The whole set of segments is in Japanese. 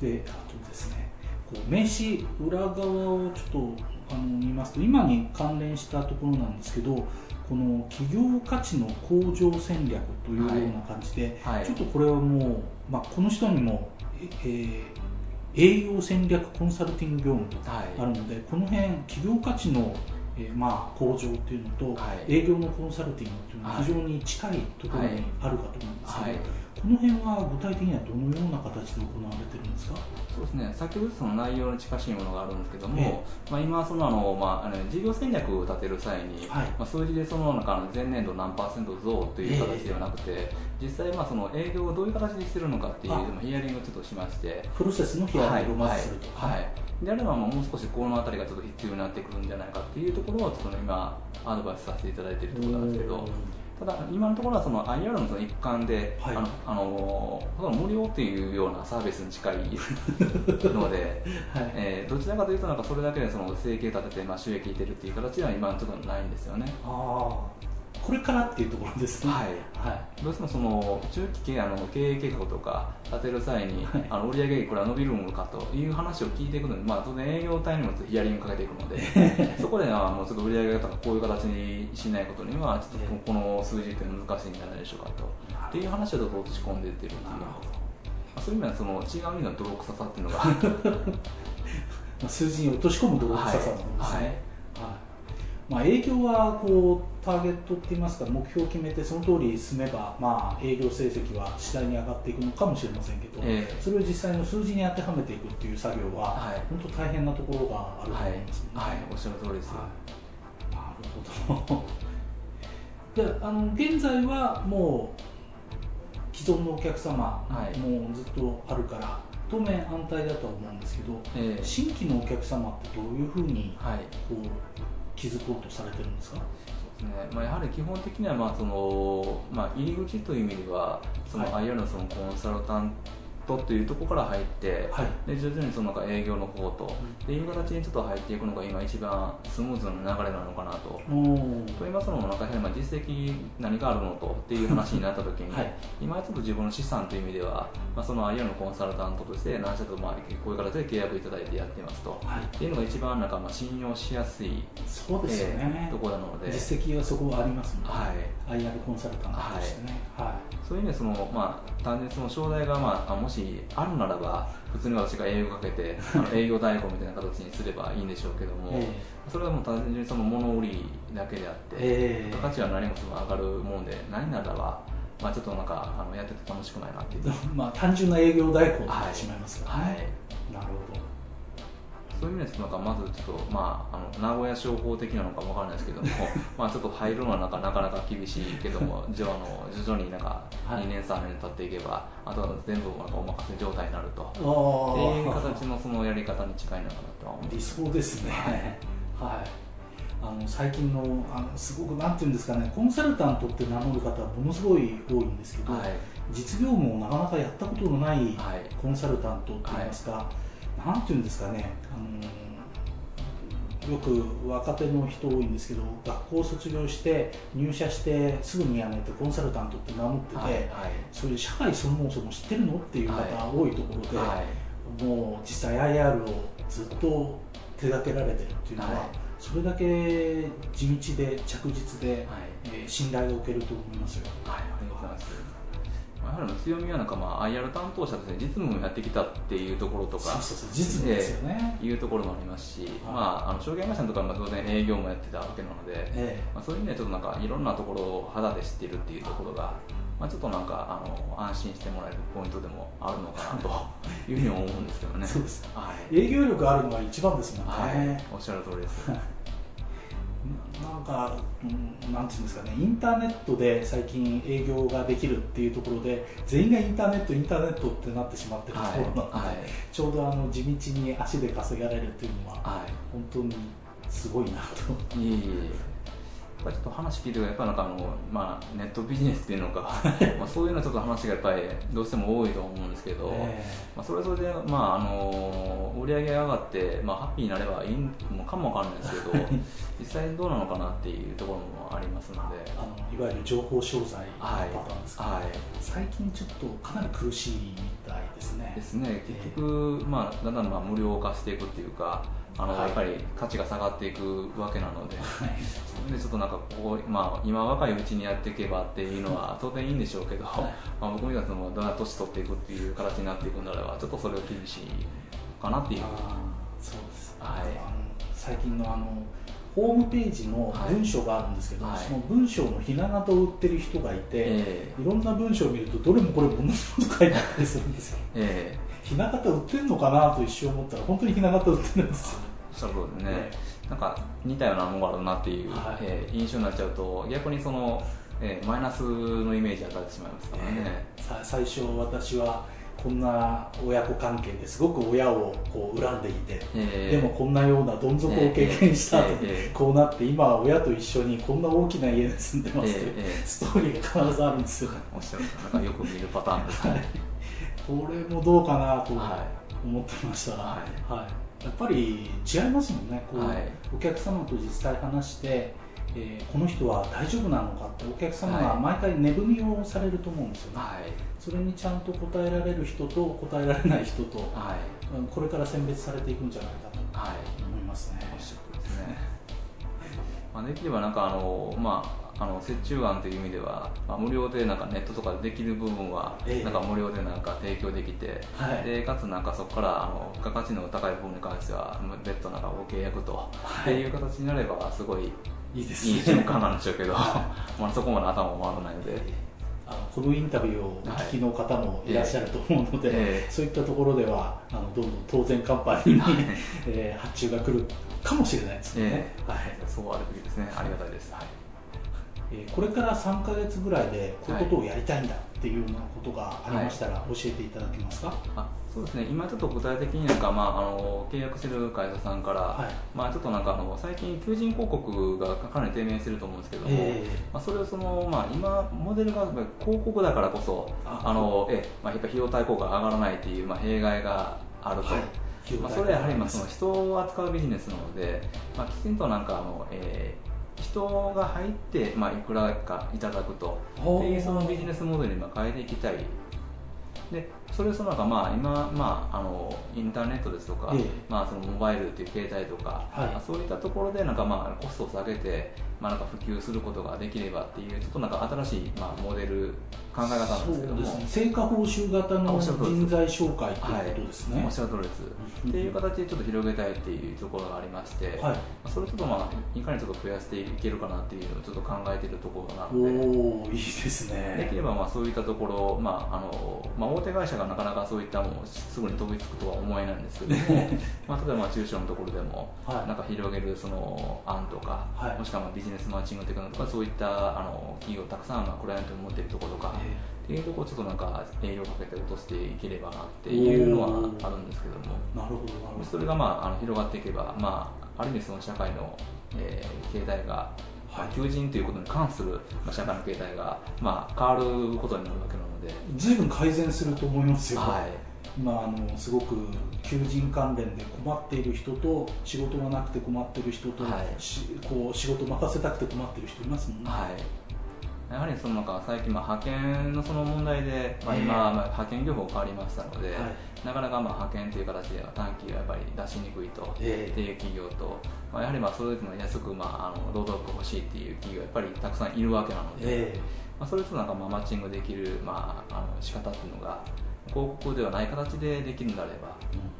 であとですねこう名刺裏側をちょっとあの見ますと今に関連したところなんですけどこの企業価値の向上戦略というような感じで、はい。はい、ちょっとこれはもう、まあ、この人にも、えー、営業戦略コンサルティング業務とあるので、はい、この辺企業価値のえー、まあ向上っていうのと、はい、営業のコンサルティングっていうのは非常に近いところにあるかと思うんですけど、この辺は具体的にはどのような形で行われてるんですか？そうですね。先ほどその内容に近しいものがあるんですけども、まあ、今そのあの、まあ、あの事業戦略を立てる際に、はい、まあ、数字でその中の前年度何パーセント増という形ではなくて、実際まあその営業をどういう形でしてるのかっていうヒアリングをちょっとしまして。プロセスのヒアリングをまずすると、はい、はい、であればもう少しこの辺りがちょっと必要になってくるんじゃないかっていうところをちょっと今アドバイスさせていただいているところなんですけど。ただ今のところはその IR のその一環で、はい、あのあの無料というようなサービスに近いので、はい、えー、どちらかというとなんかそれだけでその生計立ててまあ収益いてるっていう形は今ちょっとないんですよね。あこれからっていうところですね、はい。はい、どうしてもその中期経あの経営計画とか立てる際に、はい、あの売上これは伸びるのかという話を聞いていくので、まあ、当然営業体にもヒアリングかけていくので そこではもうちょっと売上とかこういう形にしないことにはちょっとこの数字って難しいんじゃないでしょうかと。っていう話を落とし込んでいってるっていう。そういう意味ではその違う意味の泥臭さっていうのが。数字に落とし込む泥臭さなんですね、はいまあ、営業はこうターゲットって言いますか目標を決めてその通り進めば、まあ、営業成績は次第に上がっていくのかもしれませんけど、えー、それを実際の数字に当てはめていくっていう作業は、はい、本当大変なところがあると思います、ね、はい、はい、おっしゃる通りです、はい、なるほど。であの現在はもう既存のお客様、はい、もうずっとあるから当面安泰だとは思うんですけど、えー、新規のお客様ってどういうふうにこう、気づこうとされてるんですか？ね。まあ、やはり基本的にはまあその、まあ、入り口という意味ではその IR のそのコンサルタントというところから入って、はい、で徐々にその営業の方と、うん、いう形にちょっと入っていくのが今一番スムーズな流れなのかなと。と言いますのもなんかまあ実績何かあるのとっていう話になった時に、はい、今ちょっと自分の資産という意味では、まあ、その IR のコンサルタントとして何社とまあこういう形で契約いただいてやってますと、はい、っていうのが一番なんかまあ信用しやすいそうですよね、えー、ところなので。実績はそこはありますので、はい、IR コンサルタントとしてね、はい、はい、そういう意味でその、まあ、単純にその商題が、まあ、もしあるならば普通に私が営業かけて あの営業代行みたいな形にすればいいんでしょうけども、えー、それはもう単純にその物売りだけであって、えー、価値は何もその上がるもんでないならば、まあ、ちょっとなんかあのやってて楽しくないなっていう。まあ単純な営業代行になってしまいますからね、はい、はい、なるほどそういう意味でなんかまずちょっと、まあ、あの名古屋商法的なのかもわからないですけども まあちょっと入るのはなかなか厳しいけどもじゃあの徐々になんか2年3年経っていけば、あとは全部なんかお任せ状態になると。っていう形のそのやり方に近いのかなとは思理想ですね。はい。あの最近のあのすごくなんていうんですかねコンサルタントって名乗る方はものすごい多いんですけど、はい、実業務をなかなかやったことのないコンサルタントっていいますか、はいなんていうんですかね、あのよく若手の人多いんですけど学校卒業して入社してすぐに辞めてコンサルタントって名乗ってて、はいはい、そういう社会そもそも知ってるのっていう方多いところで、はい、もう実際 IR をずっと手掛けられてるっていうのは、それだけ地道で着実で、えー、信頼が受けると思いますよ。はい、ありがとうございますやはり強みはなんかまあ IR 担当者ですね実務をやってきたっていうところとかそうそう実務ですよね、いうところもありますし、まあ、あの証券会社とかも当然営業もやってたわけなので、ええ、まあ、そういう意味でちょっとなんかいろんなところを肌で知っているっていうところが、まあ、ちょっとなんかあの安心してもらえるポイントでもあるのかなというふうに思うんですけどね。そうです、はい、営業力あるのが一番ですもんね、はい、おっしゃる通りですなんか、うん、なんていうんですかね、インターネットで最近営業ができるっていうところで、全員がインターネット、インターネットってなってしまってるところなので、はいはい、ちょうどあの地道に足で稼がれるっていうのは、はい、本当にすごいなと。いえいえちょっと話聞いてるやっぱなんかあの、まあ、ネットビジネスっていうのか まあそういうのちょっと話がやっぱりどうしても多いと思うんですけど、えー、まあ、それぞれで、まあ、あの売り上げが上がって、まあ、ハッピーになればいいのかもわかんないですけど実際どうなのかなっていうところもありますので。あのいわゆる情報商材のパターンですか、はい、最近ちょっとかなり苦しいみたいですね。ですね。結局、まあ、だんだんまあ無料化していくっていうかあの、はい、やっぱり価値が下がっていくわけなので、はい、でちょっとなんかここ、まあ、今若いうちにやっていけばっていうのは当然いいんでしょうけど、はい、まあ、僕みたいなだんだん年取っていくっていう形になっていくならばちょっとそれは厳しいかなっていう。そうです、はい、最近のあのホームページの文章があるんですけど、はい、その文章のひな形を売ってる人がいて、えー、いろんな文章を見るとどれもこれ同じこと書いてあったりするんですよ、えー、ひな形売ってるのかなと一瞬思ったら本当にひな形売ってるんですよ。そうですね、なんか似たようなものがあるなっていう、はい、えー、印象になっちゃうと逆にその、えー、マイナスのイメージが与えてしまいますからね、えー、最初私はこんな親子関係ですごく親をこう恨んでいて、えー、でもこんなようなどん底を経験した後、え。ー、こうなって今は親と一緒にこんな大きな家で住んでます。という、ストーリーが必ずあるんですよおっしゃるなんかよく見るパターンで。すね、はい、これもどうかなと思ってました、はい、はい。やっぱり違いますもんね。こう、はい、お客様と実際話して、えー、この人は大丈夫なのかってお客様が毎回値踏みをされると思うんですよね、はい、それにちゃんと答えられる人と答えられない人と、はい、これから選別されていくんじゃないかと思いますね。はい、ですね。まあ、できればなんかあの、まああの折衷案という意味では、まあ、無料でなんかネットとかでできる部分は、なんか無料でなんか提供できて、はい、でかつなんかそこからあの付加価値の高い部分に関しては別途なんかご契約と、はい、っていう形になればすごいいいです、ね、いい瞬間なんでしょうけど、まあそこまで頭も回らないので。あのこのインタビューをお聞きの方もいらっしゃると思うので、はい。えー、そういったところではあのどんどん当然カンパニーに、はい、えー、発注が来るかもしれないですね、えー、はい、そうあるべきですね。ありがたいです、はい。えこれから3か月ぐらいでこういうことをやりたいんだっていうようなことがありましたら教えていただけますか、はい、あそうですね。今ちょっと具体的になんか、まあ、あの契約してる会社さんから、はい、まあ、ちょっとなんかあの最近求人広告がかなり低迷してると思うんですけども、えー、まあ、それをその、まあ、今モデルが広告だからこそあのえ、まあ、やっぱ費用対効果が上がらないっていう、まあ、弊害があると。はい。まあ、それはやはりまあその人を扱うビジネスなので、まあ、きちんとなんかあの、えー人が入って、まあ、いくらかいただくと。っていうそのビジネスモデルに変えていきたい。でそれその中、まあ、今、まあ、あのインターネットですとか、ええ、まあ、そのモバイルという携帯とか、はい、そういったところでなんか、まあ、コストを下げて、まあ、なんか普及することができればっていうちょっとなんか新しい、まあ、モデル考え方なんですけども、ね、成果報酬型の人材紹介ということですね。おっしゃる通りです、っていう形でちょっと広げたいっていうところがありまして、はい、それちょっとまあいかにちょっと増やしていけるかなっていうのをちょっと考えているところなので。おいいですね。できればまあそういったところ、まああのまあ、大手会社がなかなかそういったものすぐに飛びつくとは思えないんですけども まあ例えばまあ中小のところでも、はい、なんか広げるその案とか、はい、もしくはまあビジネスマッチングとかそういったあの企業たくさんまあクライアントに持っているところとか、えーっていうところをちょっとなんか営業かけて落としていければなっていうのはあるんですけども。なるほどなるほど。それがまああの広がっていけば、まあ、ある意味その社会の、えー、経済がはい、求人ということに関する、まあ、社会の形態が、まあ、変わることになるわけなので。随分改善すると思いますよ、はい、今あのすごく求人関連で困っている人と仕事がなくて困っている人と、はい、こう仕事任せたくて困っている人いますもんね、はいやはりそのなんか最近まあ派遣のその問題で、まあ、今、まあ派遣業法変わりましたので、なかなかまあ派遣という形では短期はやっぱり出しにくいと、っていう企業と、まあ、やはりまあそれぞれの安くまああの労働力欲しいっていう企業やっぱりたくさんいるわけなので、まあ、それとなんかまあマッチングできるまああの仕方っていうのが広告ではない形でできるんであれば、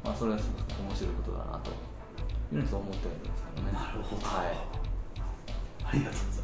まあ、それはすごく面白いことだなというふうにそう思ってはいるんですけどね。なるほど、はい、ありがとうございます